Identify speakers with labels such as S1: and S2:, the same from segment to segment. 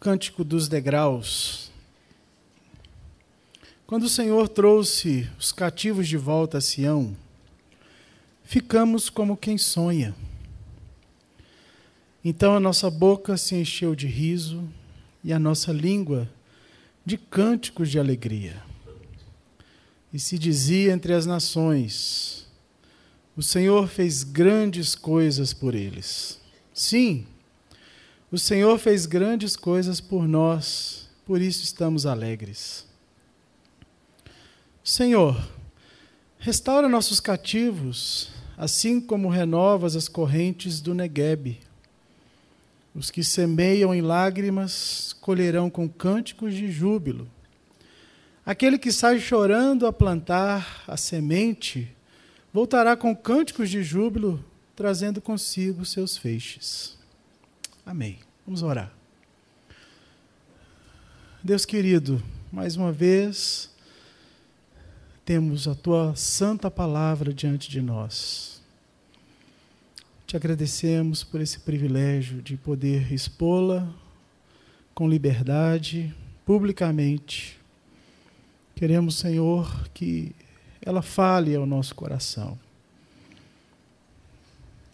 S1: Cântico dos Degraus. Quando o Senhor trouxe os cativos de volta a Sião, ficamos como quem sonha. Então a nossa boca se encheu de riso e a nossa língua de cânticos de alegria. E se dizia entre as nações: O Senhor fez grandes coisas por eles. Sim, o Senhor fez grandes coisas por nós, por isso estamos alegres. Senhor, restaura nossos cativos, assim como renovas as correntes do Neguebe. Os que semeiam em lágrimas colherão com cânticos de júbilo. Aquele que sai chorando a plantar a semente voltará com cânticos de júbilo, trazendo consigo seus feixes. Amém. Vamos orar. Deus querido, mais uma vez temos a tua santa palavra diante de nós. Te agradecemos por esse privilégio de poder expô-la com liberdade, publicamente. Queremos, Senhor, que ela fale ao nosso coração.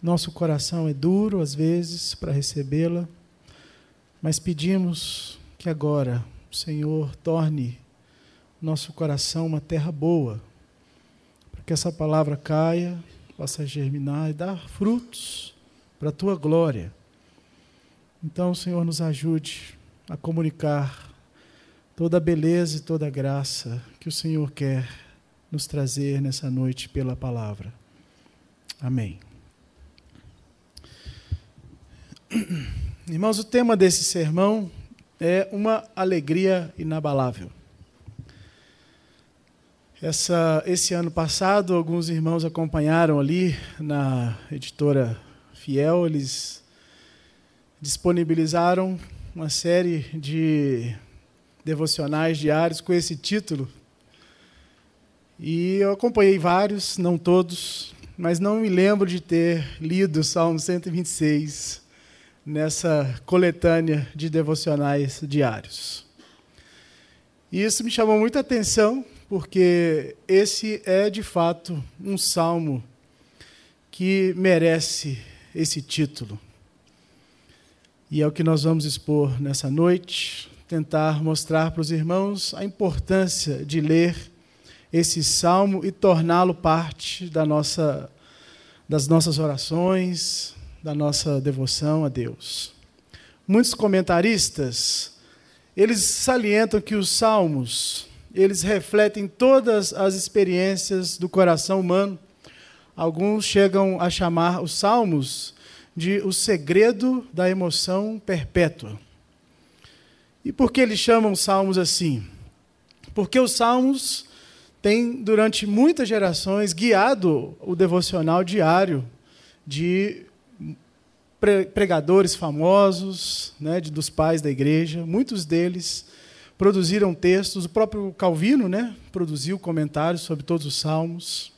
S1: Nosso coração é duro às vezes para recebê-la, mas pedimos que agora o Senhor torne nosso coração uma terra boa, para que essa palavra caia, possa germinar e dar frutos para a tua glória. Então, Senhor, nos ajude a comunicar toda a beleza e toda a graça que o Senhor quer nos trazer nessa noite pela palavra. Amém. Irmãos, o tema desse sermão é uma alegria inabalável. Essa, esse ano passado, alguns irmãos acompanharam ali na editora Fiel, eles disponibilizaram uma série de devocionais diários com esse título. E eu acompanhei vários, não todos, mas não me lembro de ter lido o Salmo 126 nessa coletânea de devocionais diários. E isso me chamou muita atenção, porque esse é de fato um salmo que merece esse título. E é o que nós vamos expor nessa noite, tentar mostrar para os irmãos a importância de ler esse salmo e torná-lo parte da nossa, das nossas orações, da nossa devoção a Deus. Muitos comentaristas, eles salientam que os salmos, eles refletem todas as experiências do coração humano. Alguns chegam a chamar os salmos de o segredo da emoção perpétua. E por que eles chamam salmos assim? Porque os salmos têm, durante muitas gerações, guiado o devocional diário de pregadores famosos, né, de, dos pais da igreja, muitos deles produziram textos. O próprio Calvino né, produziu comentários sobre todos os salmos.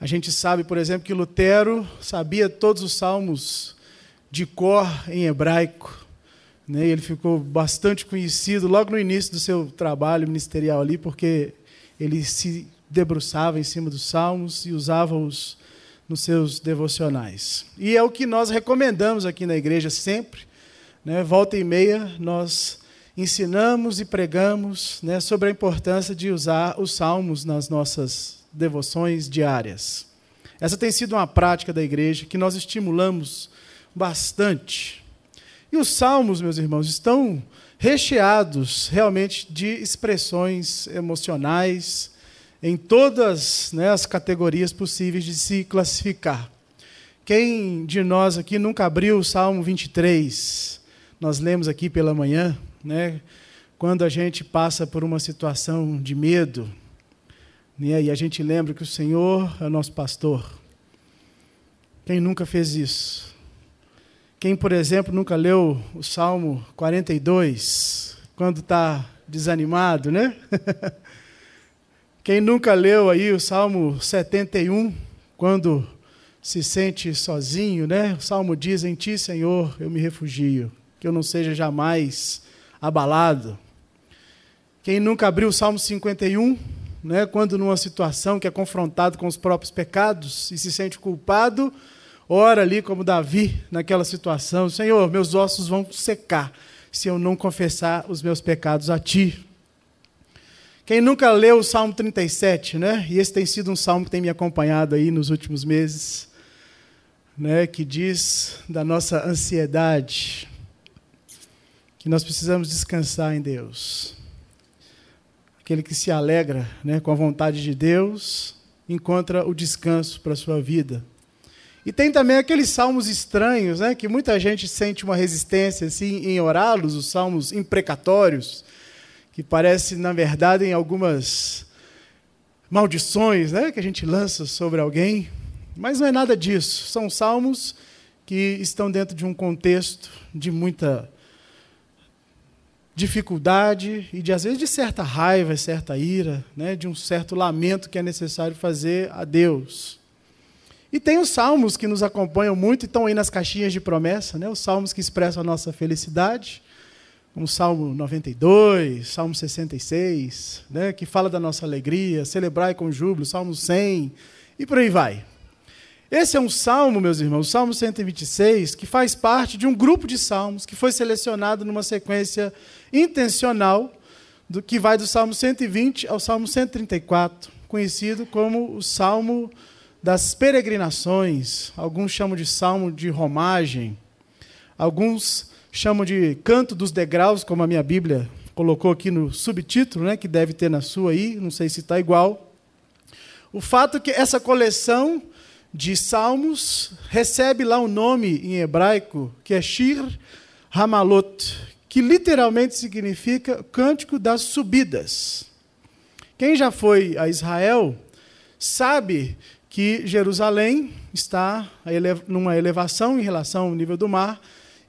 S1: A gente sabe, por exemplo, que Lutero sabia todos os salmos de cor em hebraico. Né, ele ficou bastante conhecido logo no início do seu trabalho ministerial ali, porque ele se debruçava em cima dos salmos e usava os nos seus devocionais. E é o que nós recomendamos aqui na igreja sempre. Né? Volta e meia, nós ensinamos e pregamos né, sobre a importância de usar os salmos nas nossas devoções diárias. Essa tem sido uma prática da igreja que nós estimulamos bastante. E os salmos, meus irmãos, estão recheados realmente de expressões emocionais, em todas né, as categorias possíveis de se classificar. Quem de nós aqui nunca abriu o Salmo 23? Nós lemos aqui pela manhã, né, quando a gente passa por uma situação de medo, né, e a gente lembra que o Senhor é nosso pastor. Quem nunca fez isso? Quem, por exemplo, nunca leu o Salmo 42, quando está desanimado, né? Quem nunca leu aí o Salmo 71, quando se sente sozinho, né? O Salmo diz: Em ti, Senhor, eu me refugio, que eu não seja jamais abalado. Quem nunca abriu o Salmo 51, né, quando numa situação que é confrontado com os próprios pecados e se sente culpado, ora ali como Davi naquela situação: Senhor, meus ossos vão secar se eu não confessar os meus pecados a Ti. Quem nunca leu o Salmo 37, né? E esse tem sido um salmo que tem me acompanhado aí nos últimos meses, né? Que diz da nossa ansiedade, que nós precisamos descansar em Deus. Aquele que se alegra, né, com a vontade de Deus, encontra o descanso para a sua vida. E tem também aqueles salmos estranhos, né, que muita gente sente uma resistência assim em orá-los, os salmos imprecatórios que parece, na verdade, em algumas maldições né, que a gente lança sobre alguém, mas não é nada disso. São salmos que estão dentro de um contexto de muita dificuldade e de às vezes de certa raiva, certa ira, né, de um certo lamento que é necessário fazer a Deus. E tem os salmos que nos acompanham muito e estão aí nas caixinhas de promessa, né, os salmos que expressam a nossa felicidade como Salmo 92, Salmo 66, né, que fala da nossa alegria, celebrar com júbilo, Salmo 100, e por aí vai. Esse é um salmo, meus irmãos, o Salmo 126, que faz parte de um grupo de salmos que foi selecionado numa sequência intencional, do que vai do Salmo 120 ao Salmo 134, conhecido como o Salmo das peregrinações. Alguns chamam de Salmo de romagem, alguns chamo de canto dos degraus, como a minha Bíblia colocou aqui no subtítulo, né, que deve ter na sua aí, não sei se está igual. O fato é que essa coleção de salmos recebe lá um nome em hebraico, que é Shir Hamalot, que literalmente significa cântico das subidas. Quem já foi a Israel sabe que Jerusalém está numa elevação em relação ao nível do mar,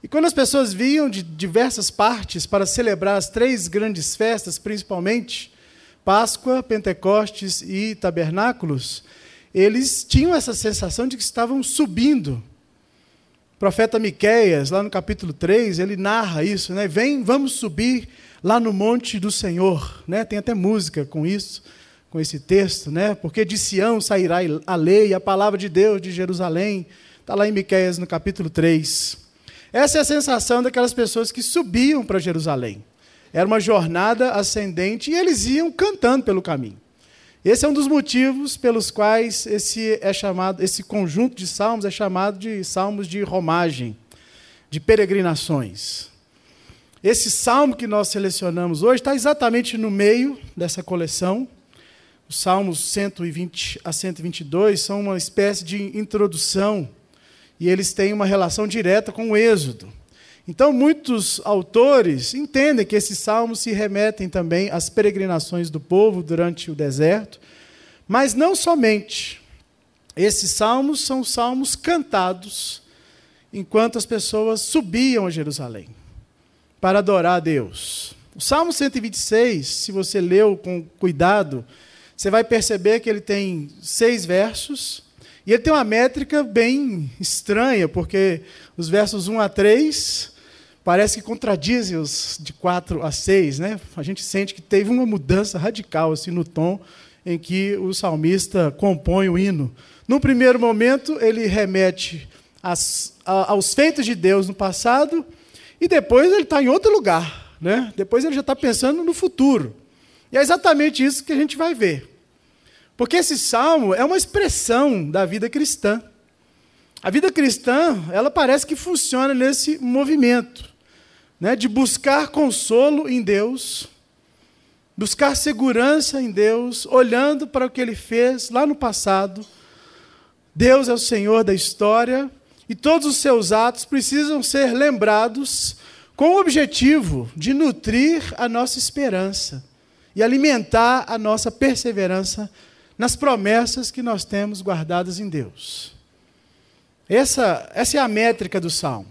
S1: e quando as pessoas vinham de diversas partes para celebrar as três grandes festas, principalmente Páscoa, Pentecostes e Tabernáculos, eles tinham essa sensação de que estavam subindo. O profeta Miqueias, lá no capítulo 3, ele narra isso, né? Vem, vamos subir lá no monte do Senhor, né? Tem até música com isso, com esse texto, né? Porque de Sião sairá a lei, a palavra de Deus de Jerusalém. Está lá em Miqueias no capítulo 3. Essa é a sensação daquelas pessoas que subiam para Jerusalém. Era uma jornada ascendente e eles iam cantando pelo caminho. Esse é um dos motivos pelos quais esse é chamado, esse conjunto de salmos é chamado de salmos de romagem, de peregrinações. Esse salmo que nós selecionamos hoje está exatamente no meio dessa coleção. Os salmos 120 a 122 são uma espécie de introdução e eles têm uma relação direta com o Êxodo. Então, muitos autores entendem que esses salmos se remetem também às peregrinações do povo durante o deserto, mas não somente. Esses salmos são salmos cantados enquanto as pessoas subiam a Jerusalém para adorar a Deus. O Salmo 126, se você leu com cuidado, você vai perceber que ele tem seis versos e ele tem uma métrica bem estranha, porque os versos 1 a 3 parece que contradizem os de 4 a 6. Né? A gente sente que teve uma mudança radical assim, no tom em que o salmista compõe o hino. No primeiro momento, ele remete às, aos feitos de Deus no passado, e depois ele está em outro lugar. Né? Depois ele já está pensando no futuro. E é exatamente isso que a gente vai ver. Porque esse salmo é uma expressão da vida cristã. A vida cristã, ela parece que funciona nesse movimento, né, de buscar consolo em Deus, buscar segurança em Deus, olhando para o que ele fez lá no passado. Deus é o Senhor da história e todos os seus atos precisam ser lembrados com o objetivo de nutrir a nossa esperança e alimentar a nossa perseverança nas promessas que nós temos guardadas em Deus. Essa, essa é a métrica do salmo.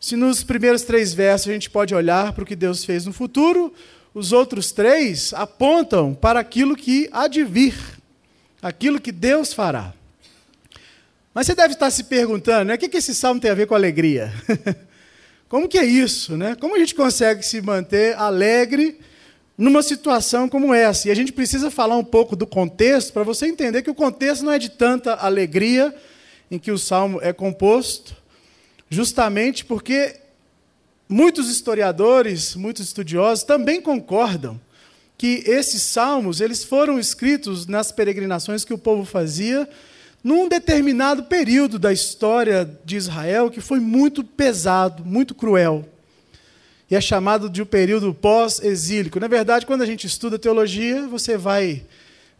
S1: Se nos primeiros três versos a gente pode olhar para o que Deus fez no futuro, os outros três apontam para aquilo que há de vir, aquilo que Deus fará. Mas você deve estar se perguntando, né, o que esse salmo tem a ver com alegria? Como que é isso, né? Como a gente consegue se manter alegre numa situação como essa? E a gente precisa falar um pouco do contexto para você entender que o contexto não é de tanta alegria em que o salmo é composto, justamente porque muitos historiadores, muitos estudiosos também concordam que esses salmos eles foram escritos nas peregrinações que o povo fazia num determinado período da história de Israel que foi muito pesado, muito cruel. E é chamado de um período pós-exílico. Na verdade, quando a gente estuda teologia, você vai.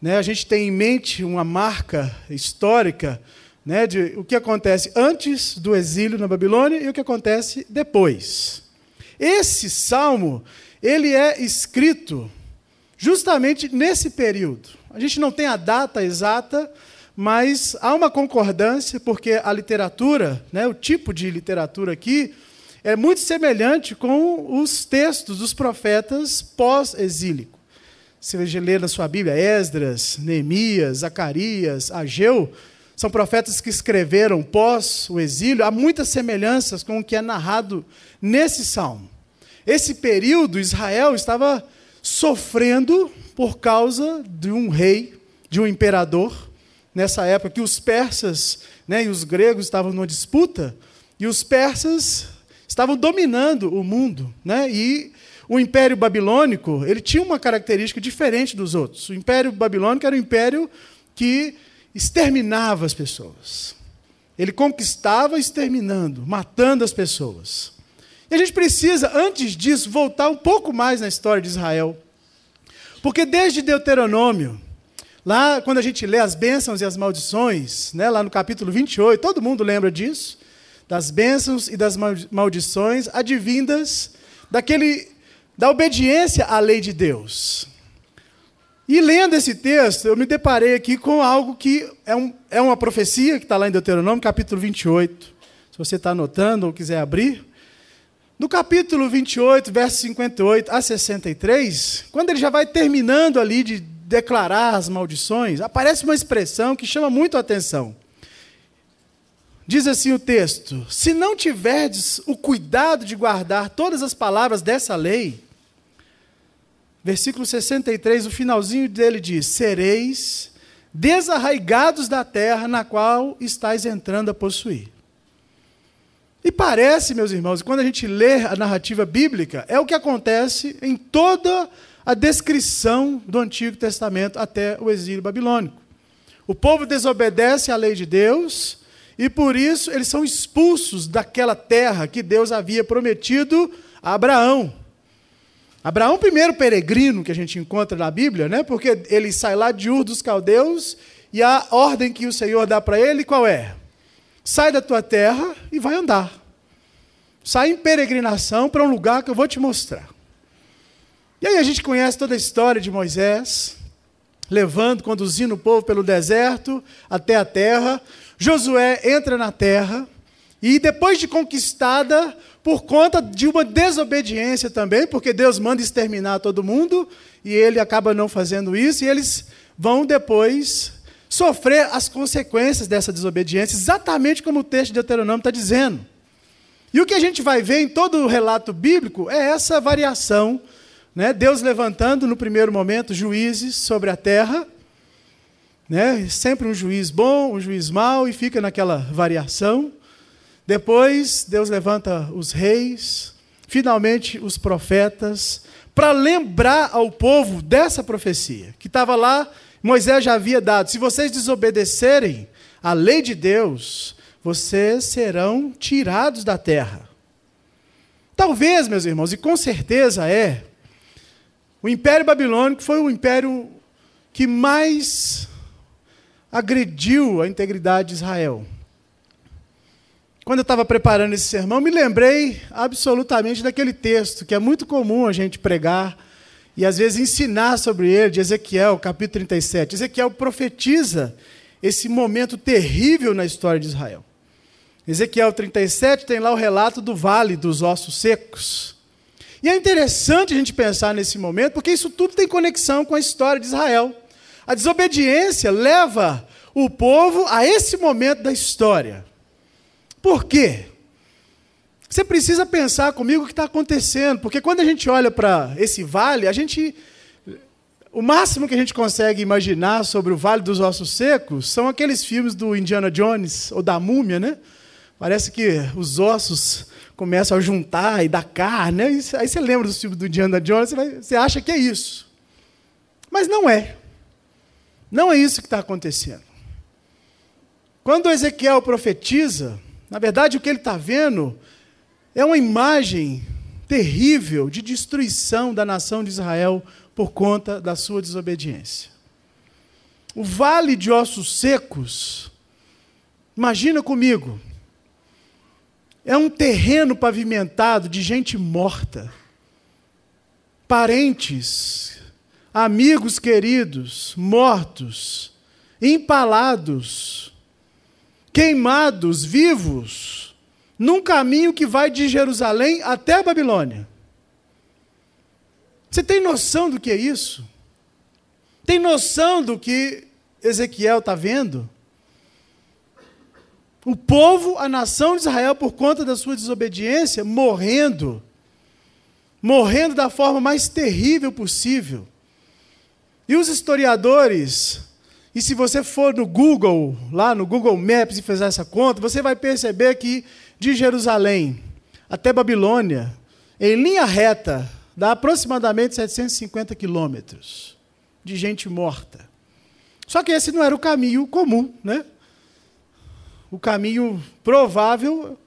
S1: Né, a gente tem em mente uma marca histórica né, de o que acontece antes do exílio na Babilônia e o que acontece depois. Esse salmo, ele é escrito justamente nesse período. A gente não tem a data exata, mas há uma concordância, porque a literatura, né, o tipo de literatura aqui, é muito semelhante com os textos dos profetas pós-exílico. Se você ler na sua Bíblia, Esdras, Neemias, Zacarias, Ageu, são profetas que escreveram pós o exílio, há muitas semelhanças com o que é narrado nesse salmo. Esse período, Israel estava sofrendo por causa de um rei, de um imperador, nessa época que os persas né, e os gregos estavam numa disputa, e os persas estavam dominando o mundo. Né, e o Império Babilônico ele tinha uma característica diferente dos outros. O Império Babilônico era um império que exterminava as pessoas. Ele conquistava exterminando, matando as pessoas. E a gente precisa, antes disso, voltar um pouco mais na história de Israel. Porque desde Deuteronômio, Lá, quando a gente lê as bênçãos e as maldições, né, lá no capítulo 28, todo mundo lembra disso, das bênçãos e das maldições advindas daquele, da obediência à lei de Deus. E lendo esse texto, eu me deparei aqui com algo que é, um, é uma profecia que está lá em Deuteronômio, capítulo 28. Se você está anotando ou quiser abrir. No capítulo 28, verso 58 a 63, quando ele já vai terminando ali de declarar as maldições, aparece uma expressão que chama muito a atenção. Diz assim o texto: Se não tiverdes o cuidado de guardar todas as palavras dessa lei, versículo 63, o finalzinho dele diz: Sereis desarraigados da terra na qual estáis entrando a possuir. E parece, meus irmãos, quando a gente lê a narrativa bíblica, é o que acontece em toda a descrição do Antigo Testamento até o exílio babilônico. O povo desobedece à lei de Deus e por isso eles são expulsos daquela terra que Deus havia prometido a Abraão. Abraão, primeiro peregrino que a gente encontra na Bíblia, né? porque ele sai lá de Ur dos Caldeus e a ordem que o Senhor dá para ele qual é? Sai da tua terra e vai andar. Sai em peregrinação para um lugar que eu vou te mostrar. E aí a gente conhece toda a história de Moisés, levando, conduzindo o povo pelo deserto até a terra. Josué entra na terra e depois de conquistada, por conta de uma desobediência também, porque Deus manda exterminar todo mundo e ele acaba não fazendo isso, e eles vão depois sofrer as consequências dessa desobediência, exatamente como o texto de Deuteronômio está dizendo. E o que a gente vai ver em todo o relato bíblico é essa variação né? Deus levantando no primeiro momento juízes sobre a terra, né? sempre um juiz bom, um juiz mau, e fica naquela variação. Depois, Deus levanta os reis, finalmente os profetas, para lembrar ao povo dessa profecia, que estava lá, Moisés já havia dado: se vocês desobedecerem à lei de Deus, vocês serão tirados da terra. Talvez, meus irmãos, e com certeza é, o Império Babilônico foi o império que mais agrediu a integridade de Israel. Quando eu estava preparando esse sermão, me lembrei absolutamente daquele texto que é muito comum a gente pregar e às vezes ensinar sobre ele, de Ezequiel, capítulo 37. Ezequiel profetiza esse momento terrível na história de Israel. Ezequiel 37 tem lá o relato do vale dos ossos secos. E é interessante a gente pensar nesse momento, porque isso tudo tem conexão com a história de Israel. A desobediência leva o povo a esse momento da história. Por quê? Você precisa pensar comigo o que está acontecendo, porque quando a gente olha para esse vale, a gente. O máximo que a gente consegue imaginar sobre o Vale dos Ossos Secos são aqueles filmes do Indiana Jones ou da Múmia, né? Parece que os ossos começam a juntar e dar carne. Aí, aí você lembra do filme do Indiana Jones, você acha que é isso. Mas não é. Não é isso que está acontecendo. Quando Ezequiel profetiza, na verdade o que ele está vendo é uma imagem terrível de destruição da nação de Israel por conta da sua desobediência. O vale de ossos secos, imagina comigo, é um terreno pavimentado de gente morta, parentes, amigos queridos, mortos, empalados, queimados, vivos num caminho que vai de Jerusalém até a Babilônia. Você tem noção do que é isso? Tem noção do que Ezequiel está vendo? O povo, a nação de Israel, por conta da sua desobediência, morrendo. Morrendo da forma mais terrível possível. E os historiadores, e se você for no Google, lá no Google Maps e fizer essa conta, você vai perceber que de Jerusalém até Babilônia, em linha reta, dá aproximadamente 750 quilômetros de gente morta. Só que esse não era o caminho comum, né? O caminho provável,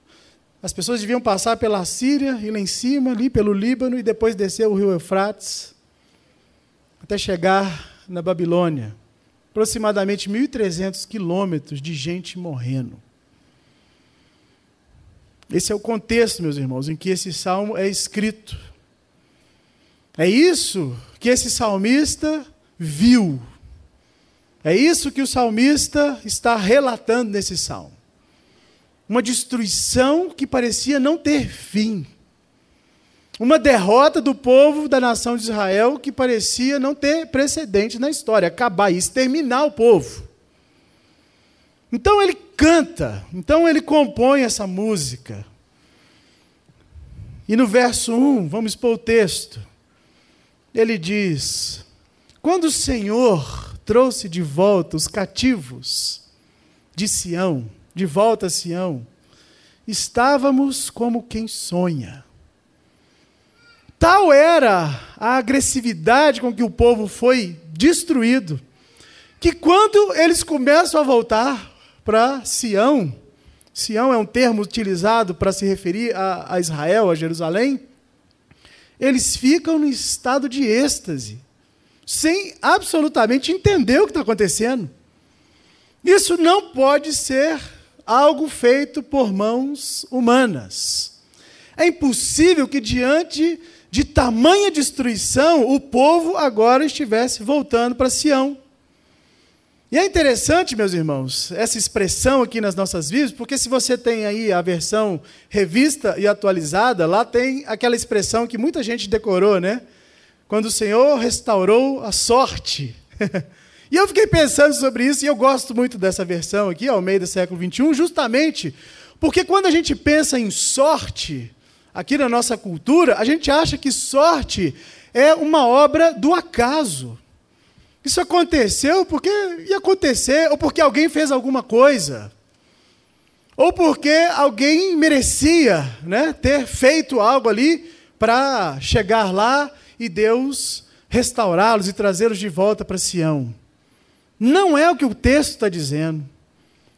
S1: as pessoas deviam passar pela Síria, ir lá em cima, ali pelo Líbano, e depois descer o rio Eufrates, até chegar na Babilônia. Aproximadamente 1.300 quilômetros de gente morrendo. Esse é o contexto, meus irmãos, em que esse salmo é escrito. É isso que esse salmista viu. É isso que o salmista está relatando nesse salmo. Uma destruição que parecia não ter fim. Uma derrota do povo da nação de Israel que parecia não ter precedente na história, acabar e exterminar o povo. Então ele canta, então ele compõe essa música. E no verso 1, vamos expor o texto. Ele diz: Quando o Senhor trouxe de volta os cativos de Sião, de volta a Sião, estávamos como quem sonha. Tal era a agressividade com que o povo foi destruído, que quando eles começam a voltar, para Sião. Sião é um termo utilizado para se referir a, a Israel, a Jerusalém. Eles ficam no estado de êxtase, sem absolutamente entender o que está acontecendo. Isso não pode ser algo feito por mãos humanas. É impossível que, diante de tamanha destruição, o povo agora estivesse voltando para Sião. E é interessante, meus irmãos, essa expressão aqui nas nossas vidas, porque se você tem aí a versão revista e atualizada, lá tem aquela expressão que muita gente decorou, né? Quando o Senhor restaurou a sorte. e eu fiquei pensando sobre isso, e eu gosto muito dessa versão aqui, ao meio do século XXI, justamente porque quando a gente pensa em sorte, aqui na nossa cultura, a gente acha que sorte é uma obra do acaso. Isso aconteceu porque ia acontecer, ou porque alguém fez alguma coisa, ou porque alguém merecia né, ter feito algo ali para chegar lá e Deus restaurá-los e trazê-los de volta para Sião. Não é o que o texto está dizendo.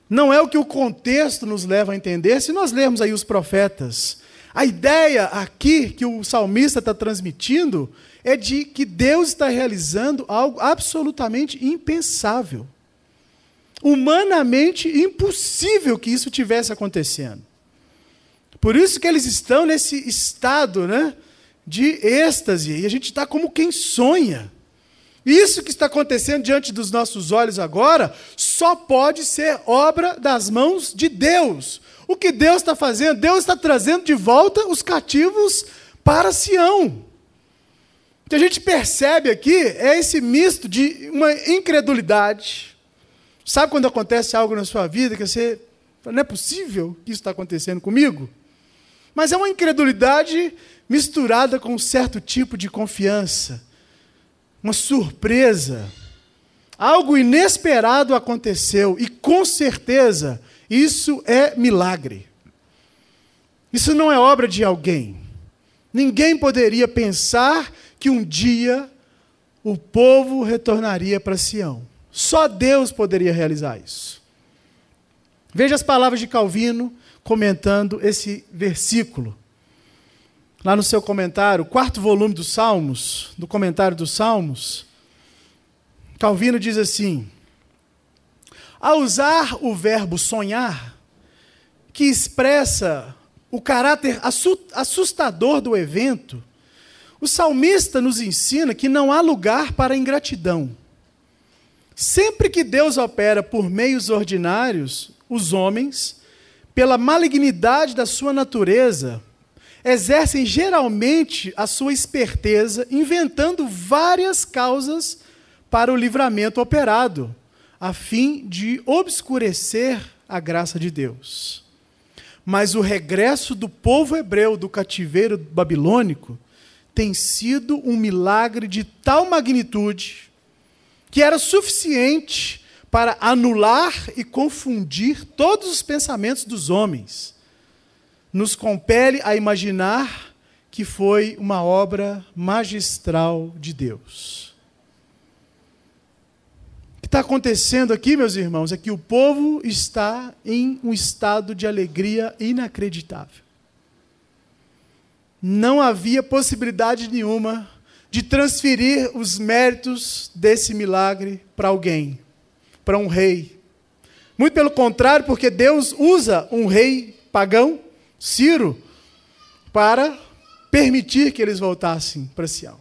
S1: Não é o que o contexto nos leva a entender. Se nós lermos aí os profetas, a ideia aqui que o salmista está transmitindo é de que Deus está realizando algo absolutamente impensável. Humanamente impossível que isso tivesse acontecendo. Por isso que eles estão nesse estado né, de êxtase, e a gente está como quem sonha. Isso que está acontecendo diante dos nossos olhos agora só pode ser obra das mãos de Deus. O que Deus está fazendo? Deus está trazendo de volta os cativos para Sião. O que a gente percebe aqui é esse misto de uma incredulidade. Sabe quando acontece algo na sua vida que você não é possível que isso está acontecendo comigo? Mas é uma incredulidade misturada com um certo tipo de confiança, uma surpresa. Algo inesperado aconteceu e com certeza isso é milagre. Isso não é obra de alguém. Ninguém poderia pensar que um dia o povo retornaria para Sião. Só Deus poderia realizar isso. Veja as palavras de Calvino comentando esse versículo. Lá no seu comentário, quarto volume dos Salmos, do comentário dos Salmos, Calvino diz assim: Ao usar o verbo sonhar, que expressa o caráter assustador do evento, o salmista nos ensina que não há lugar para ingratidão. Sempre que Deus opera por meios ordinários, os homens, pela malignidade da sua natureza, exercem geralmente a sua esperteza, inventando várias causas para o livramento operado, a fim de obscurecer a graça de Deus. Mas o regresso do povo hebreu do cativeiro babilônico tem sido um milagre de tal magnitude que era suficiente para anular e confundir todos os pensamentos dos homens. Nos compele a imaginar que foi uma obra magistral de Deus que está acontecendo aqui, meus irmãos, é que o povo está em um estado de alegria inacreditável. Não havia possibilidade nenhuma de transferir os méritos desse milagre para alguém, para um rei. Muito pelo contrário, porque Deus usa um rei pagão, Ciro, para permitir que eles voltassem para Sião.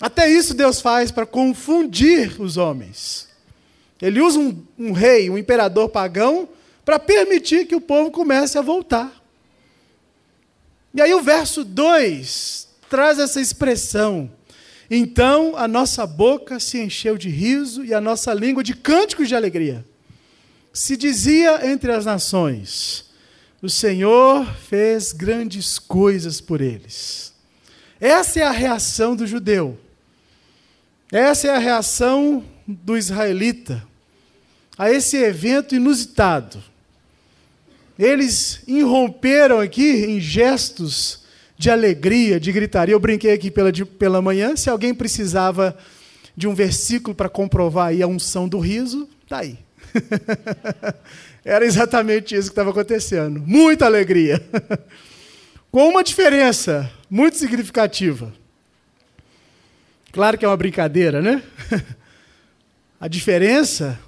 S1: Até isso Deus faz para confundir os homens. Ele usa um, um rei, um imperador pagão, para permitir que o povo comece a voltar. E aí o verso 2 traz essa expressão. Então a nossa boca se encheu de riso e a nossa língua de cânticos de alegria. Se dizia entre as nações: O Senhor fez grandes coisas por eles. Essa é a reação do judeu. Essa é a reação do israelita a esse evento inusitado. Eles irromperam aqui em gestos de alegria, de gritaria. Eu brinquei aqui pela, de, pela manhã. Se alguém precisava de um versículo para comprovar aí a unção do riso, está aí. Era exatamente isso que estava acontecendo. Muita alegria. Com uma diferença muito significativa. Claro que é uma brincadeira, né? A diferença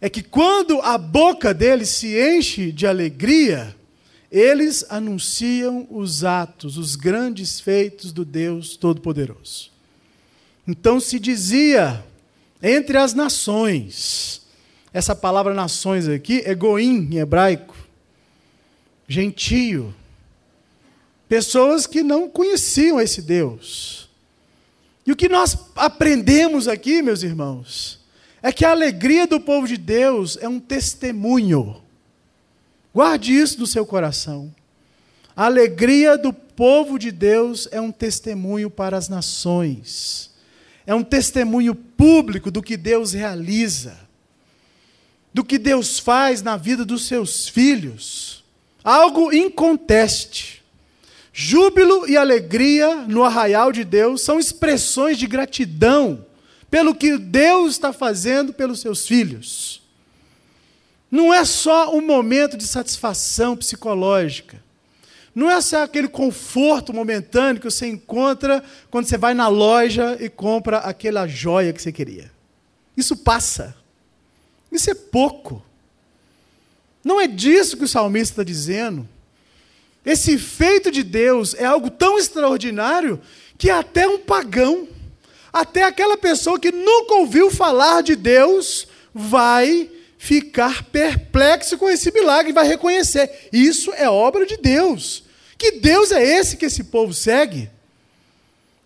S1: é que quando a boca deles se enche de alegria, eles anunciam os atos, os grandes feitos do Deus Todo-Poderoso. Então se dizia entre as nações, essa palavra nações aqui é goim em hebraico, gentio, pessoas que não conheciam esse Deus e o que nós aprendemos aqui, meus irmãos, é que a alegria do povo de Deus é um testemunho. Guarde isso no seu coração. A alegria do povo de Deus é um testemunho para as nações. É um testemunho público do que Deus realiza, do que Deus faz na vida dos seus filhos. Algo inconteste. Júbilo e alegria no arraial de Deus são expressões de gratidão pelo que Deus está fazendo pelos seus filhos. Não é só um momento de satisfação psicológica. Não é só aquele conforto momentâneo que você encontra quando você vai na loja e compra aquela joia que você queria. Isso passa. Isso é pouco. Não é disso que o salmista está dizendo. Esse feito de Deus é algo tão extraordinário que até um pagão, até aquela pessoa que nunca ouviu falar de Deus, vai ficar perplexo com esse milagre e vai reconhecer: isso é obra de Deus. Que Deus é esse que esse povo segue?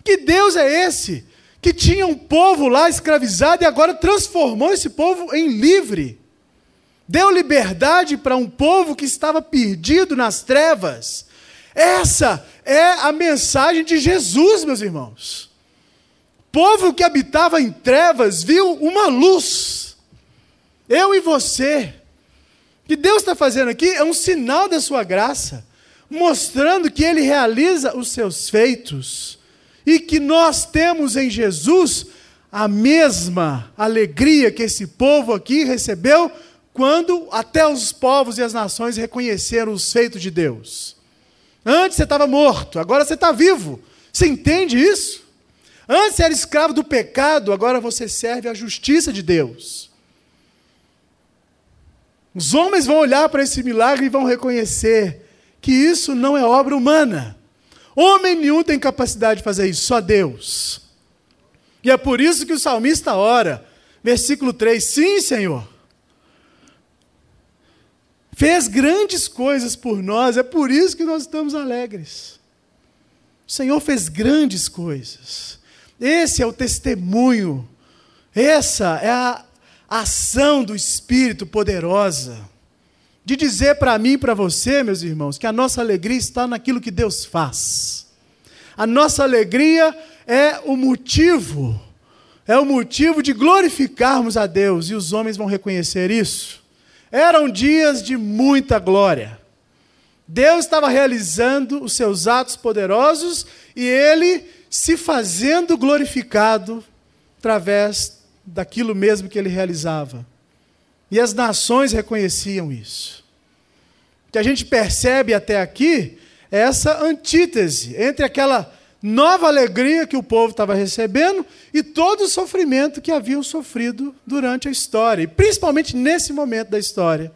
S1: Que Deus é esse que tinha um povo lá escravizado e agora transformou esse povo em livre? Deu liberdade para um povo que estava perdido nas trevas. Essa é a mensagem de Jesus, meus irmãos. Povo que habitava em trevas viu uma luz. Eu e você. O que Deus está fazendo aqui é um sinal da sua graça, mostrando que Ele realiza os seus feitos e que nós temos em Jesus a mesma alegria que esse povo aqui recebeu quando até os povos e as nações reconheceram os feitos de Deus. Antes você estava morto, agora você está vivo. Você entende isso? Antes você era escravo do pecado, agora você serve à justiça de Deus. Os homens vão olhar para esse milagre e vão reconhecer que isso não é obra humana. Homem nenhum tem capacidade de fazer isso, só Deus. E é por isso que o salmista ora, versículo 3: Sim, Senhor fez grandes coisas por nós, é por isso que nós estamos alegres. O Senhor fez grandes coisas. Esse é o testemunho, essa é a ação do Espírito poderosa, de dizer para mim e para você, meus irmãos, que a nossa alegria está naquilo que Deus faz. A nossa alegria é o motivo, é o motivo de glorificarmos a Deus, e os homens vão reconhecer isso. Eram dias de muita glória. Deus estava realizando os seus atos poderosos e ele se fazendo glorificado através daquilo mesmo que ele realizava. E as nações reconheciam isso. O que a gente percebe até aqui é essa antítese entre aquela nova alegria que o povo estava recebendo e todo o sofrimento que haviam sofrido durante a história, e principalmente nesse momento da história,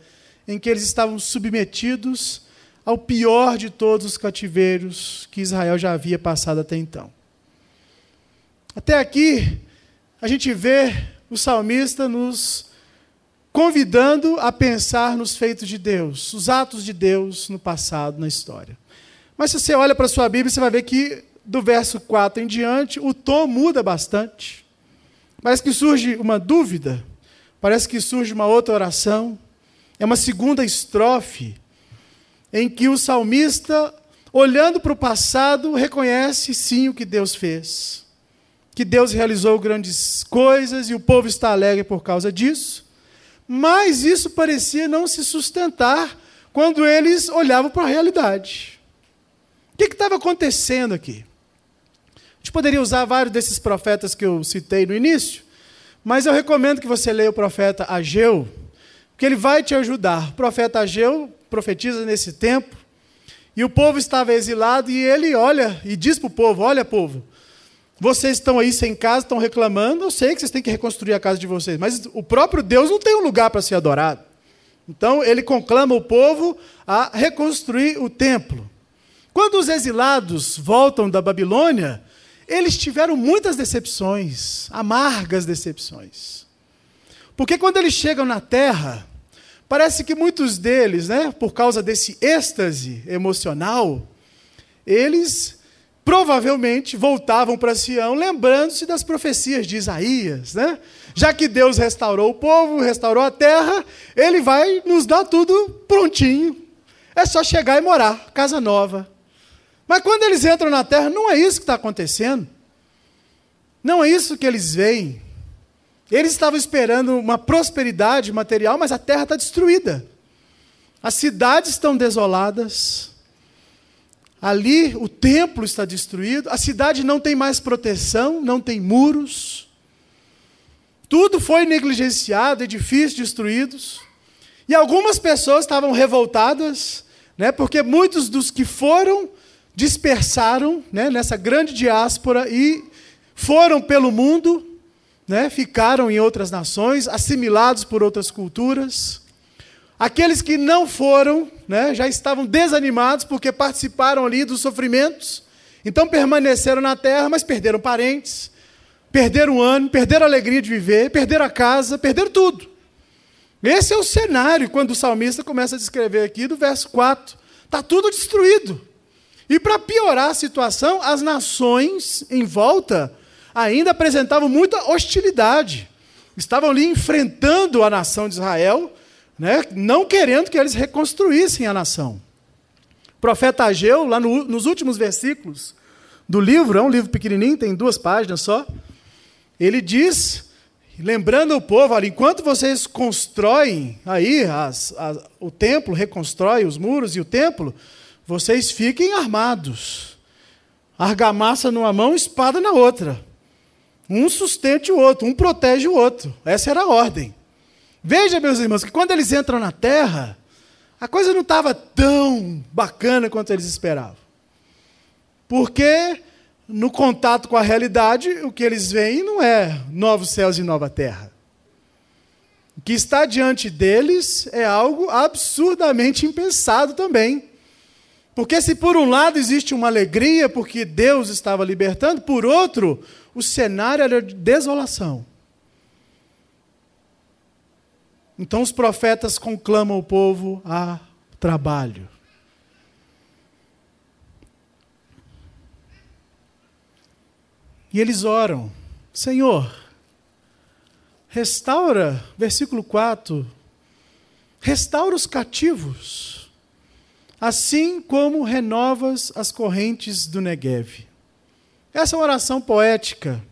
S1: em que eles estavam submetidos ao pior de todos os cativeiros que Israel já havia passado até então. Até aqui, a gente vê o salmista nos convidando a pensar nos feitos de Deus, os atos de Deus no passado, na história. Mas se você olha para a sua Bíblia, você vai ver que do verso 4 em diante, o tom muda bastante. Parece que surge uma dúvida, parece que surge uma outra oração. É uma segunda estrofe, em que o salmista, olhando para o passado, reconhece sim o que Deus fez. Que Deus realizou grandes coisas e o povo está alegre por causa disso. Mas isso parecia não se sustentar quando eles olhavam para a realidade. O que estava acontecendo aqui? A gente poderia usar vários desses profetas que eu citei no início, mas eu recomendo que você leia o profeta Ageu, porque ele vai te ajudar. O profeta Ageu profetiza nesse tempo, e o povo estava exilado, e ele olha e diz para o povo: Olha, povo, vocês estão aí sem casa, estão reclamando, eu sei que vocês têm que reconstruir a casa de vocês, mas o próprio Deus não tem um lugar para ser adorado. Então ele conclama o povo a reconstruir o templo. Quando os exilados voltam da Babilônia, eles tiveram muitas decepções, amargas decepções. Porque quando eles chegam na terra, parece que muitos deles, né, por causa desse êxtase emocional, eles provavelmente voltavam para Sião, lembrando-se das profecias de Isaías, né? Já que Deus restaurou o povo, restaurou a terra, ele vai nos dar tudo prontinho. É só chegar e morar, casa nova, mas quando eles entram na terra, não é isso que está acontecendo. Não é isso que eles veem. Eles estavam esperando uma prosperidade material, mas a terra está destruída. As cidades estão desoladas. Ali o templo está destruído. A cidade não tem mais proteção, não tem muros. Tudo foi negligenciado, edifícios destruídos. E algumas pessoas estavam revoltadas, né, porque muitos dos que foram dispersaram né, nessa grande diáspora e foram pelo mundo, né, ficaram em outras nações, assimilados por outras culturas. Aqueles que não foram, né, já estavam desanimados porque participaram ali dos sofrimentos, então permaneceram na terra, mas perderam parentes, perderam o ano, perderam a alegria de viver, perderam a casa, perderam tudo. Esse é o cenário quando o salmista começa a descrever aqui do verso 4. Está tudo destruído. E para piorar a situação, as nações em volta ainda apresentavam muita hostilidade. Estavam ali enfrentando a nação de Israel, né, não querendo que eles reconstruíssem a nação. O profeta Ageu, lá no, nos últimos versículos do livro, é um livro pequenininho, tem duas páginas só, ele diz, lembrando o povo, olha, enquanto vocês constroem aí as, as, o templo, reconstrói os muros e o templo, vocês fiquem armados. Argamassa numa mão, espada na outra. Um sustente o outro, um protege o outro. Essa era a ordem. Veja, meus irmãos, que quando eles entram na terra, a coisa não estava tão bacana quanto eles esperavam. Porque no contato com a realidade, o que eles veem não é novos céus e nova terra. O que está diante deles é algo absurdamente impensado também. Porque se por um lado existe uma alegria porque Deus estava libertando, por outro, o cenário era de desolação. Então os profetas conclamam o povo a trabalho. E eles oram: Senhor, restaura, versículo 4, restaura os cativos, assim como renovas as correntes do Negev. Essa é uma oração poética.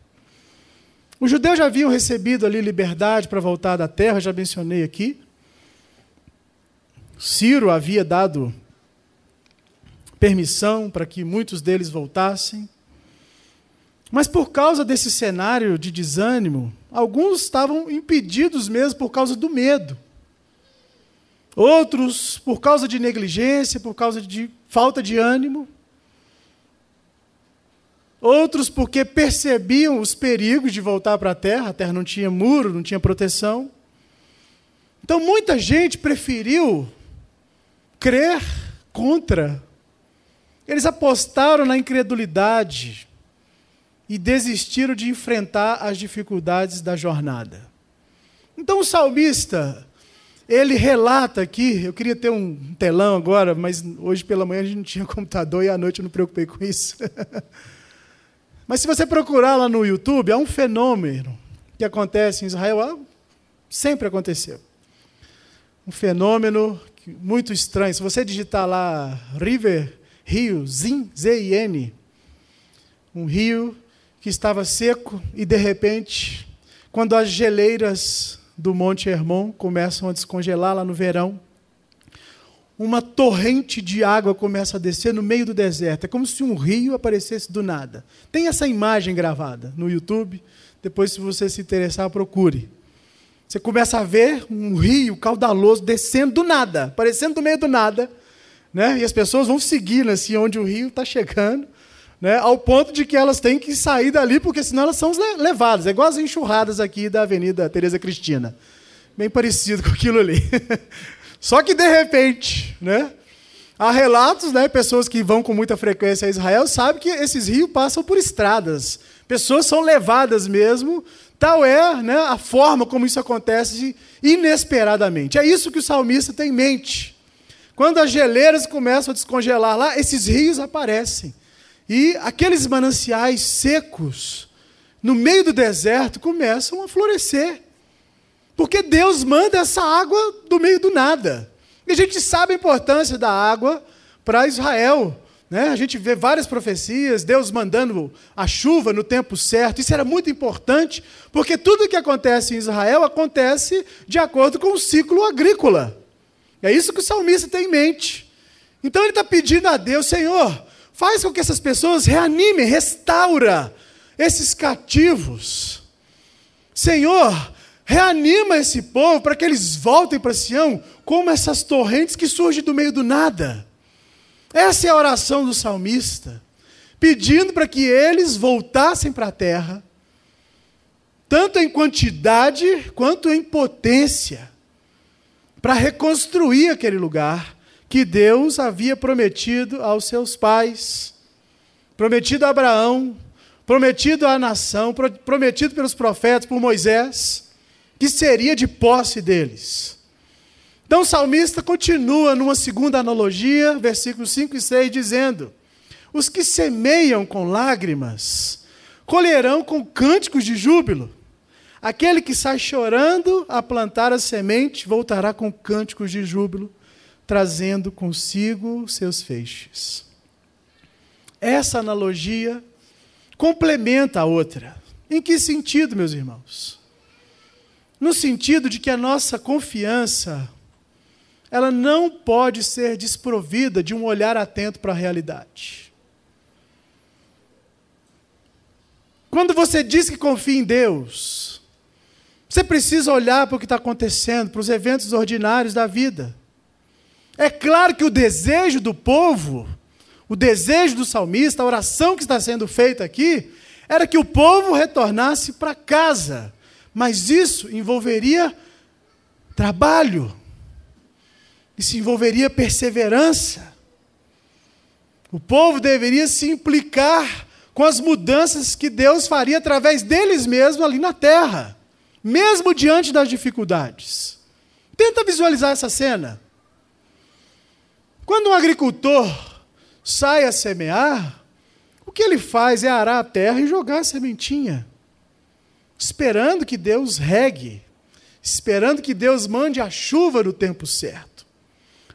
S1: Os judeus já haviam recebido ali liberdade para voltar da terra, já mencionei aqui. Ciro havia dado permissão para que muitos deles voltassem. Mas por causa desse cenário de desânimo, alguns estavam impedidos mesmo por causa do medo. Outros por causa de negligência, por causa de falta de ânimo. Outros porque percebiam os perigos de voltar para a terra, a terra não tinha muro, não tinha proteção. Então muita gente preferiu crer contra. Eles apostaram na incredulidade e desistiram de enfrentar as dificuldades da jornada. Então o salmista, ele relata aqui, eu queria ter um telão agora, mas hoje pela manhã a gente não tinha computador e à noite eu não me preocupei com isso. Mas se você procurar lá no YouTube, há um fenômeno que acontece em Israel, sempre aconteceu. Um fenômeno muito estranho. Se você digitar lá River, rio, Zin, Z-I-N, um rio que estava seco e de repente, quando as geleiras do Monte Hermon começam a descongelar lá no verão, uma torrente de água começa a descer no meio do deserto. É como se um rio aparecesse do nada. Tem essa imagem gravada no YouTube. Depois, se você se interessar, procure. Você começa a ver um rio caudaloso descendo do nada, aparecendo do meio do nada. Né? E as pessoas vão seguindo assim onde o rio está chegando, né? ao ponto de que elas têm que sair dali, porque senão elas são levadas. É igual as enxurradas aqui da Avenida Tereza Cristina. Bem parecido com aquilo ali. Só que de repente, né? Há relatos, né? Pessoas que vão com muita frequência a Israel sabem que esses rios passam por estradas. Pessoas são levadas mesmo. Tal é né, a forma como isso acontece inesperadamente. É isso que o salmista tem em mente. Quando as geleiras começam a descongelar lá, esses rios aparecem. E aqueles mananciais secos, no meio do deserto, começam a florescer. Porque Deus manda essa água do meio do nada. E a gente sabe a importância da água para Israel. Né? A gente vê várias profecias, Deus mandando a chuva no tempo certo. Isso era muito importante, porque tudo que acontece em Israel acontece de acordo com o ciclo agrícola. É isso que o salmista tem em mente. Então ele está pedindo a Deus, Senhor, faz com que essas pessoas reanimem, restaura esses cativos. Senhor, Reanima esse povo para que eles voltem para Sião como essas torrentes que surgem do meio do nada. Essa é a oração do salmista, pedindo para que eles voltassem para a terra, tanto em quantidade quanto em potência, para reconstruir aquele lugar que Deus havia prometido aos seus pais, prometido a Abraão, prometido à nação, prometido pelos profetas, por Moisés que seria de posse deles. Então o salmista continua numa segunda analogia, versículos 5 e 6, dizendo: Os que semeiam com lágrimas colherão com cânticos de júbilo. Aquele que sai chorando a plantar a semente voltará com cânticos de júbilo, trazendo consigo seus feixes. Essa analogia complementa a outra. Em que sentido, meus irmãos? No sentido de que a nossa confiança ela não pode ser desprovida de um olhar atento para a realidade. Quando você diz que confia em Deus, você precisa olhar para o que está acontecendo, para os eventos ordinários da vida. É claro que o desejo do povo, o desejo do salmista, a oração que está sendo feita aqui, era que o povo retornasse para casa. Mas isso envolveria trabalho, isso envolveria perseverança. O povo deveria se implicar com as mudanças que Deus faria através deles mesmos ali na terra, mesmo diante das dificuldades. Tenta visualizar essa cena. Quando um agricultor sai a semear, o que ele faz é arar a terra e jogar a sementinha, esperando que Deus regue, esperando que Deus mande a chuva no tempo certo.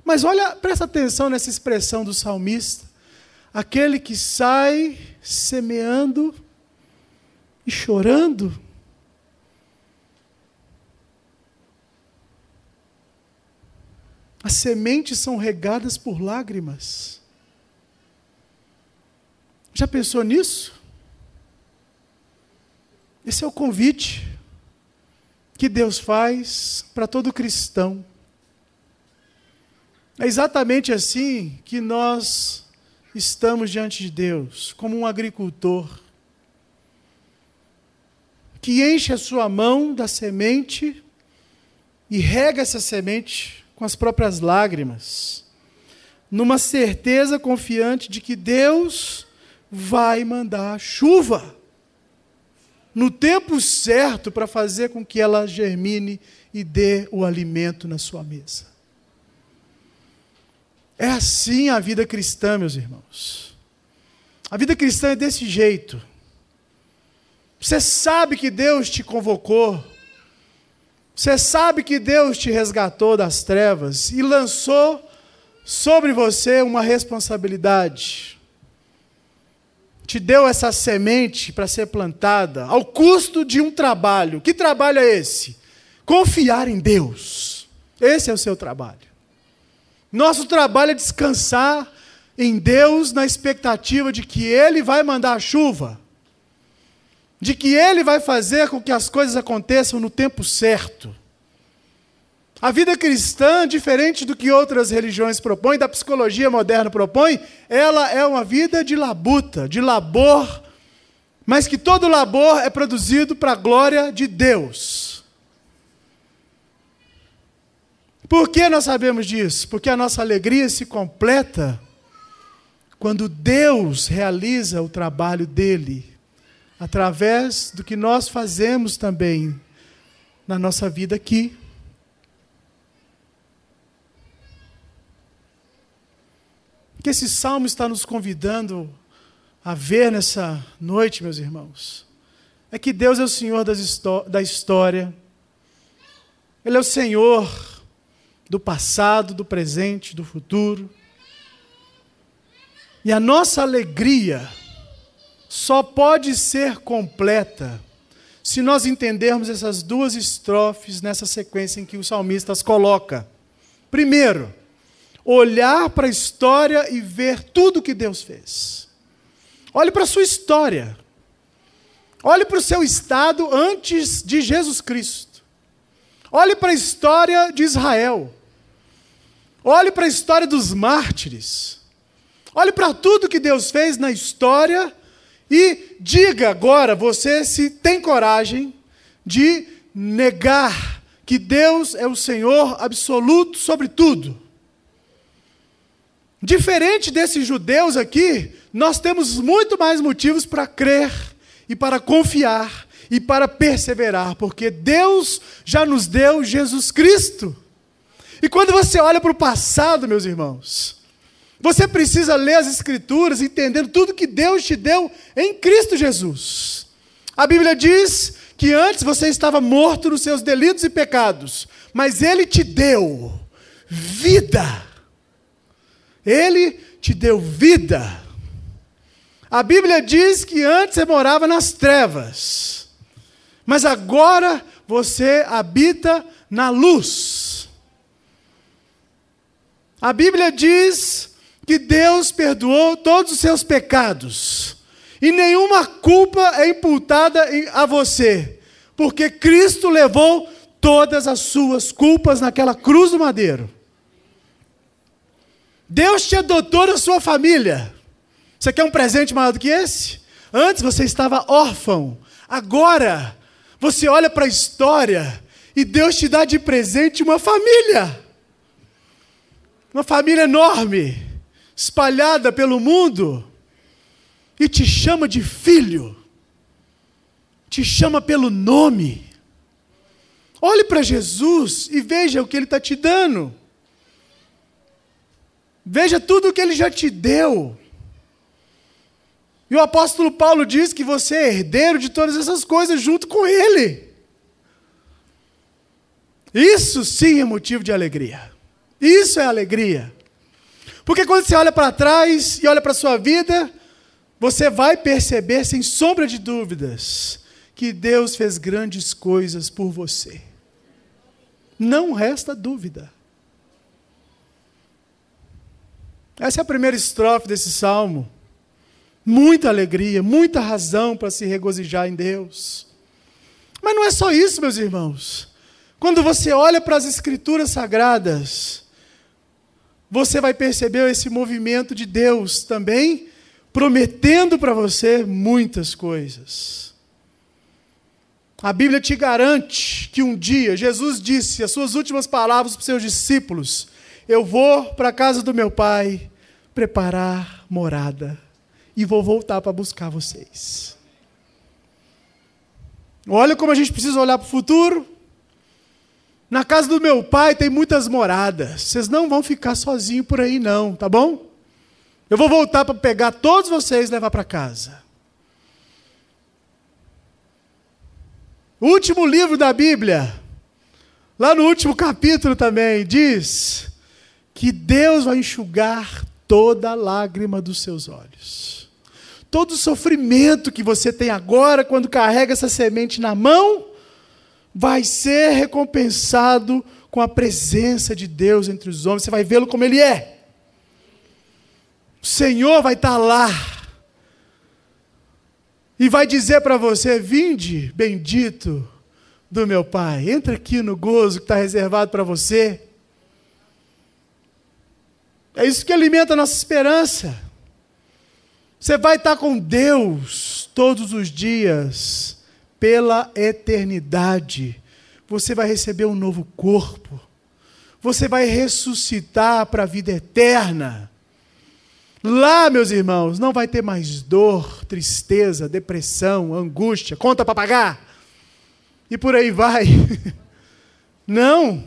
S1: Mas olha, presta atenção nessa expressão do salmista. Aquele que sai semeando e chorando. As sementes são regadas por lágrimas. Já pensou nisso? Esse é o convite que Deus faz para todo cristão. É exatamente assim que nós estamos diante de Deus, como um agricultor que enche a sua mão da semente e rega essa semente com as próprias lágrimas, numa certeza confiante de que Deus vai mandar chuva no tempo certo para fazer com que ela germine e dê o alimento na sua mesa. É assim a vida cristã, meus irmãos. A vida cristã é desse jeito. Você sabe que Deus te convocou. Você sabe que Deus te resgatou das trevas e lançou sobre você uma responsabilidade. Te deu essa semente para ser plantada ao custo de um trabalho. Que trabalho é esse? Confiar em Deus. Esse é o seu trabalho. Nosso trabalho é descansar em Deus na expectativa de que Ele vai mandar a chuva, de que Ele vai fazer com que as coisas aconteçam no tempo certo. A vida cristã, diferente do que outras religiões propõem, da psicologia moderna propõe, ela é uma vida de labuta, de labor, mas que todo labor é produzido para a glória de Deus. Por que nós sabemos disso? Porque a nossa alegria se completa quando Deus realiza o trabalho dele, através do que nós fazemos também na nossa vida aqui. Que esse salmo está nos convidando a ver nessa noite, meus irmãos, é que Deus é o Senhor da história, Ele é o Senhor do passado, do presente, do futuro. E a nossa alegria só pode ser completa se nós entendermos essas duas estrofes nessa sequência em que o salmista as coloca. Primeiro, olhar para a história e ver tudo que Deus fez. Olhe para a sua história. Olhe para o seu estado antes de Jesus Cristo. Olhe para a história de Israel. Olhe para a história dos mártires. Olhe para tudo que Deus fez na história e diga agora, você se tem coragem de negar que Deus é o Senhor absoluto sobre tudo. Diferente desses judeus aqui, nós temos muito mais motivos para crer e para confiar e para perseverar, porque Deus já nos deu Jesus Cristo. E quando você olha para o passado, meus irmãos, você precisa ler as Escrituras entendendo tudo que Deus te deu em Cristo Jesus. A Bíblia diz que antes você estava morto nos seus delitos e pecados, mas Ele te deu vida. Ele te deu vida. A Bíblia diz que antes você morava nas trevas, mas agora você habita na luz. A Bíblia diz que Deus perdoou todos os seus pecados e nenhuma culpa é imputada a você, porque Cristo levou todas as suas culpas naquela cruz do madeiro. Deus te adotou na sua família. Você quer um presente maior do que esse? Antes você estava órfão. Agora você olha para a história e Deus te dá de presente uma família. Uma família enorme, espalhada pelo mundo, e te chama de filho, te chama pelo nome. Olhe para Jesus e veja o que Ele está te dando. Veja tudo o que Ele já te deu. E o apóstolo Paulo diz que você é herdeiro de todas essas coisas junto com Ele. Isso sim é motivo de alegria. Isso é alegria. Porque quando você olha para trás e olha para a sua vida, você vai perceber, sem sombra de dúvidas, que Deus fez grandes coisas por você. Não resta dúvida. Essa é a primeira estrofe desse salmo. Muita alegria, muita razão para se regozijar em Deus. Mas não é só isso, meus irmãos. Quando você olha para as Escrituras Sagradas, você vai perceber esse movimento de Deus também prometendo para você muitas coisas. A Bíblia te garante que um dia, Jesus disse as suas últimas palavras para os seus discípulos: Eu vou para a casa do meu pai preparar morada e vou voltar para buscar vocês. Olha como a gente precisa olhar para o futuro. Na casa do meu pai tem muitas moradas. Vocês não vão ficar sozinhos por aí, não, tá bom? Eu vou voltar para pegar todos vocês e levar para casa. O último livro da Bíblia, lá no último capítulo também, diz que Deus vai enxugar toda lágrima dos seus olhos. Todo o sofrimento que você tem agora, quando carrega essa semente na mão, vai ser recompensado com a presença de Deus entre os homens. Você vai vê-lo como ele é. O Senhor vai estar lá. E vai dizer para você: Vinde, bendito do meu Pai. Entra aqui no gozo que está reservado para você. É isso que alimenta a nossa esperança. Você vai estar com Deus todos os dias pela eternidade. Você vai receber um novo corpo. Você vai ressuscitar para a vida eterna. Lá, meus irmãos, não vai ter mais dor, tristeza, depressão, angústia, conta para pagar. E por aí vai. Não.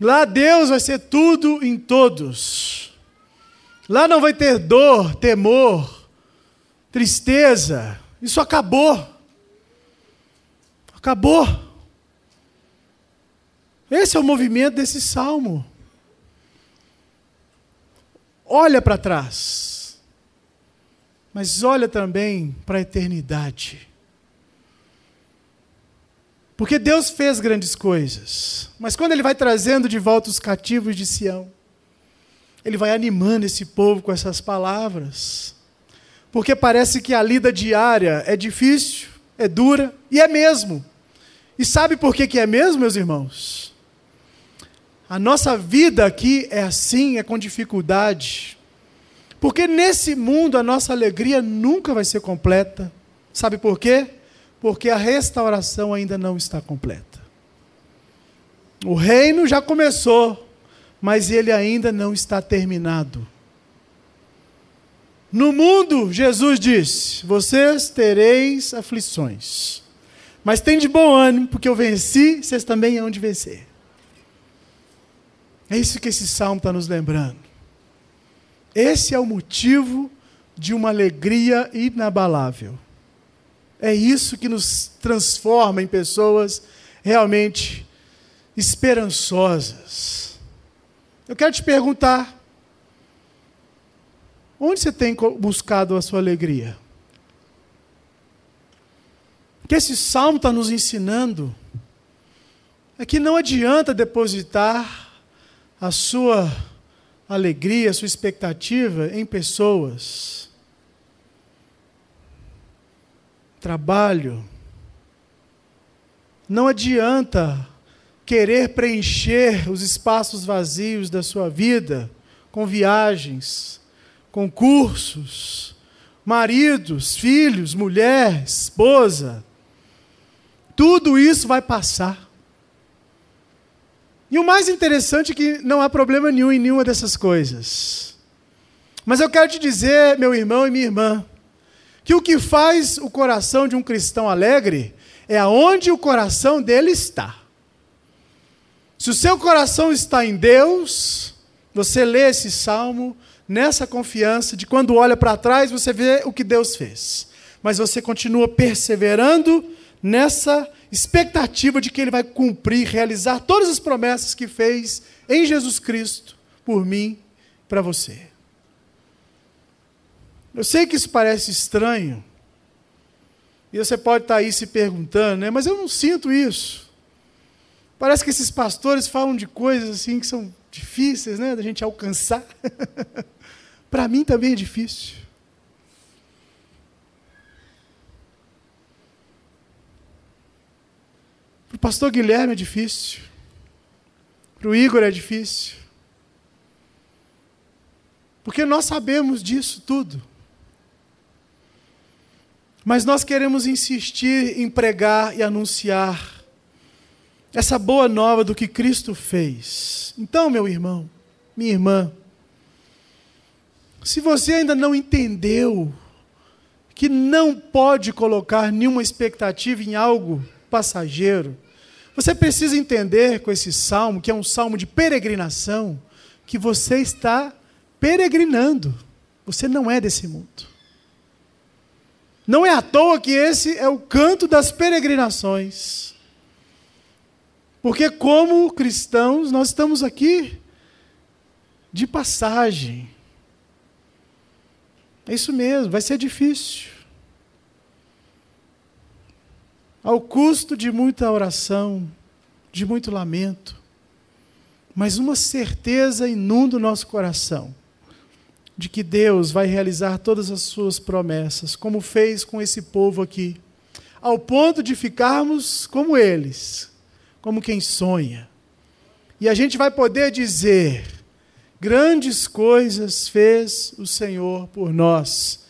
S1: Lá Deus vai ser tudo em todos. Lá não vai ter dor, temor, tristeza. Isso acabou. Acabou. Esse é o movimento desse salmo. Olha para trás, mas olha também para a eternidade. Porque Deus fez grandes coisas, mas quando Ele vai trazendo de volta os cativos de Sião, Ele vai animando esse povo com essas palavras. Porque parece que a lida diária é difícil, é dura, e é mesmo. E sabe por que, que é mesmo, meus irmãos? A nossa vida aqui é assim, é com dificuldade. Porque nesse mundo a nossa alegria nunca vai ser completa. Sabe por quê? Porque a restauração ainda não está completa. O reino já começou, mas ele ainda não está terminado. No mundo, Jesus disse: Vocês tereis aflições. Mas tem de bom ânimo, porque eu venci, vocês também hão de vencer. É isso que esse salmo está nos lembrando. Esse é o motivo de uma alegria inabalável. É isso que nos transforma em pessoas realmente esperançosas. Eu quero te perguntar: Onde você tem buscado a sua alegria? O que esse salmo está nos ensinando é que não adianta depositar a sua alegria, a sua expectativa em pessoas, trabalho. Não adianta querer preencher os espaços vazios da sua vida com viagens, com cursos, maridos, filhos, mulher, esposa. Tudo isso vai passar. E o mais interessante é que não há problema nenhum em nenhuma dessas coisas. Mas eu quero te dizer, meu irmão e minha irmã, que o que faz o coração de um cristão alegre é aonde o coração dele está. Se o seu coração está em Deus, você lê esse salmo nessa confiança de quando olha para trás, você vê o que Deus fez. Mas você continua perseverando nessa expectativa de que ele vai cumprir, realizar todas as promessas que fez em Jesus Cristo por mim, para você. Eu sei que isso parece estranho. E você pode estar tá aí se perguntando, né? Mas eu não sinto isso. Parece que esses pastores falam de coisas assim que são difíceis, né, da gente alcançar. para mim também é difícil. Para o pastor Guilherme é difícil. Para o Igor é difícil. Porque nós sabemos disso tudo. Mas nós queremos insistir em pregar e anunciar essa boa nova do que Cristo fez. Então, meu irmão, minha irmã, se você ainda não entendeu que não pode colocar nenhuma expectativa em algo passageiro, você precisa entender com esse salmo, que é um salmo de peregrinação, que você está peregrinando. Você não é desse mundo. Não é à toa que esse é o canto das peregrinações. Porque, como cristãos, nós estamos aqui de passagem. É isso mesmo, vai ser difícil. ao custo de muita oração, de muito lamento, mas uma certeza inunda o nosso coração de que Deus vai realizar todas as suas promessas, como fez com esse povo aqui, ao ponto de ficarmos como eles, como quem sonha. E a gente vai poder dizer: grandes coisas fez o Senhor por nós.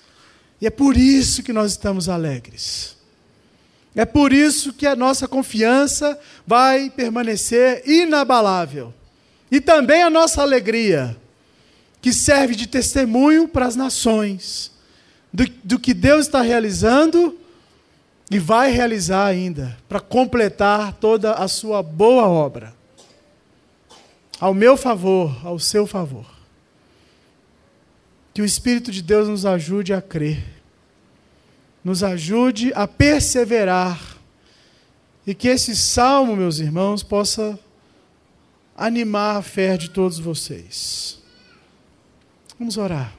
S1: E é por isso que nós estamos alegres. É por isso que a nossa confiança vai permanecer inabalável. E também a nossa alegria, que serve de testemunho para as nações, do, do que Deus está realizando e vai realizar ainda, para completar toda a sua boa obra. Ao meu favor, ao seu favor. Que o Espírito de Deus nos ajude a crer nos ajude a perseverar. E que esse salmo, meus irmãos, possa animar a fé de todos vocês. Vamos orar.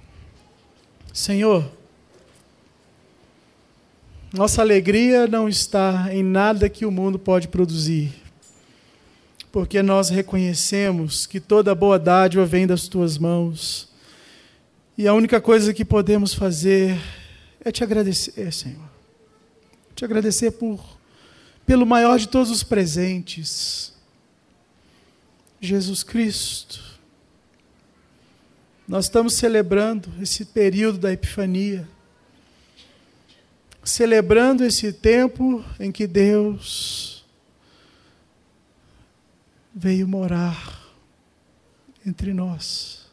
S1: Senhor, nossa alegria não está em nada que o mundo pode produzir, porque nós reconhecemos que toda boa dádiva vem das tuas mãos, e a única coisa que podemos fazer é te agradecer, Senhor. Te agradecer por pelo maior de todos os presentes, Jesus Cristo. Nós estamos celebrando esse período da Epifania, celebrando esse tempo em que Deus veio morar entre nós.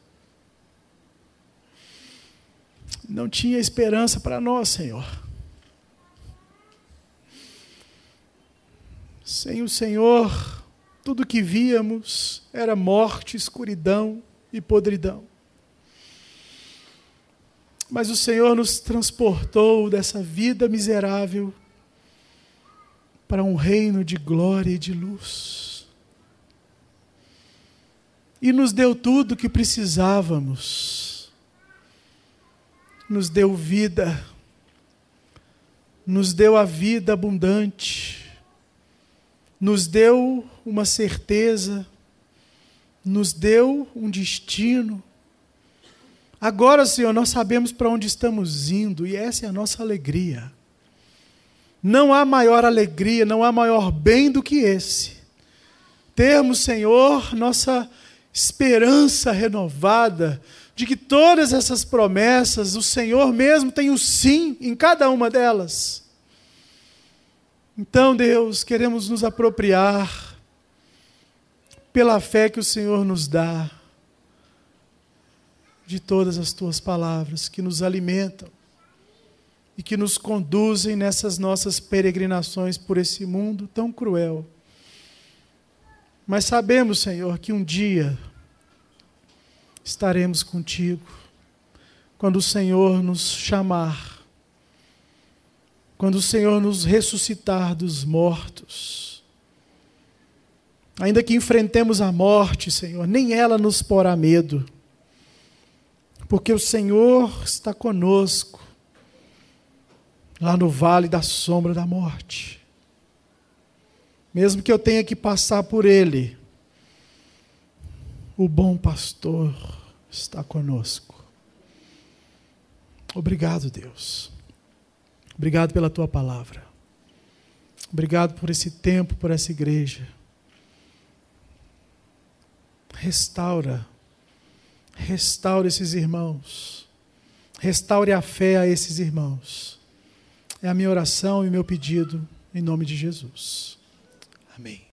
S1: não tinha esperança para nós, Senhor. Sem o Senhor, tudo que víamos era morte, escuridão e podridão. Mas o Senhor nos transportou dessa vida miserável para um reino de glória e de luz. E nos deu tudo o que precisávamos nos deu vida, nos deu a vida abundante, nos deu uma certeza, nos deu um destino. Agora, Senhor, nós sabemos para onde estamos indo e essa é a nossa alegria. Não há maior alegria, não há maior bem do que esse. Termos, Senhor, nossa esperança renovada de que todas essas promessas, o Senhor mesmo tem o sim em cada uma delas. Então, Deus, queremos nos apropriar pela fé que o Senhor nos dá de todas as tuas palavras que nos alimentam e que nos conduzem nessas nossas peregrinações por esse mundo tão cruel. Mas sabemos, Senhor, que um dia estaremos contigo. Quando o Senhor nos chamar, quando o Senhor nos ressuscitar dos mortos. Ainda que enfrentemos a morte, Senhor, nem ela nos porá medo, porque o Senhor está conosco, lá no vale da sombra da morte. Mesmo que eu tenha que passar por ele, o bom pastor está conosco. Obrigado, Deus. Obrigado pela tua palavra. Obrigado por esse tempo, por essa igreja. Restaura, restaura esses irmãos. Restaure a fé a esses irmãos. É a minha oração e meu pedido em nome de Jesus. Amém.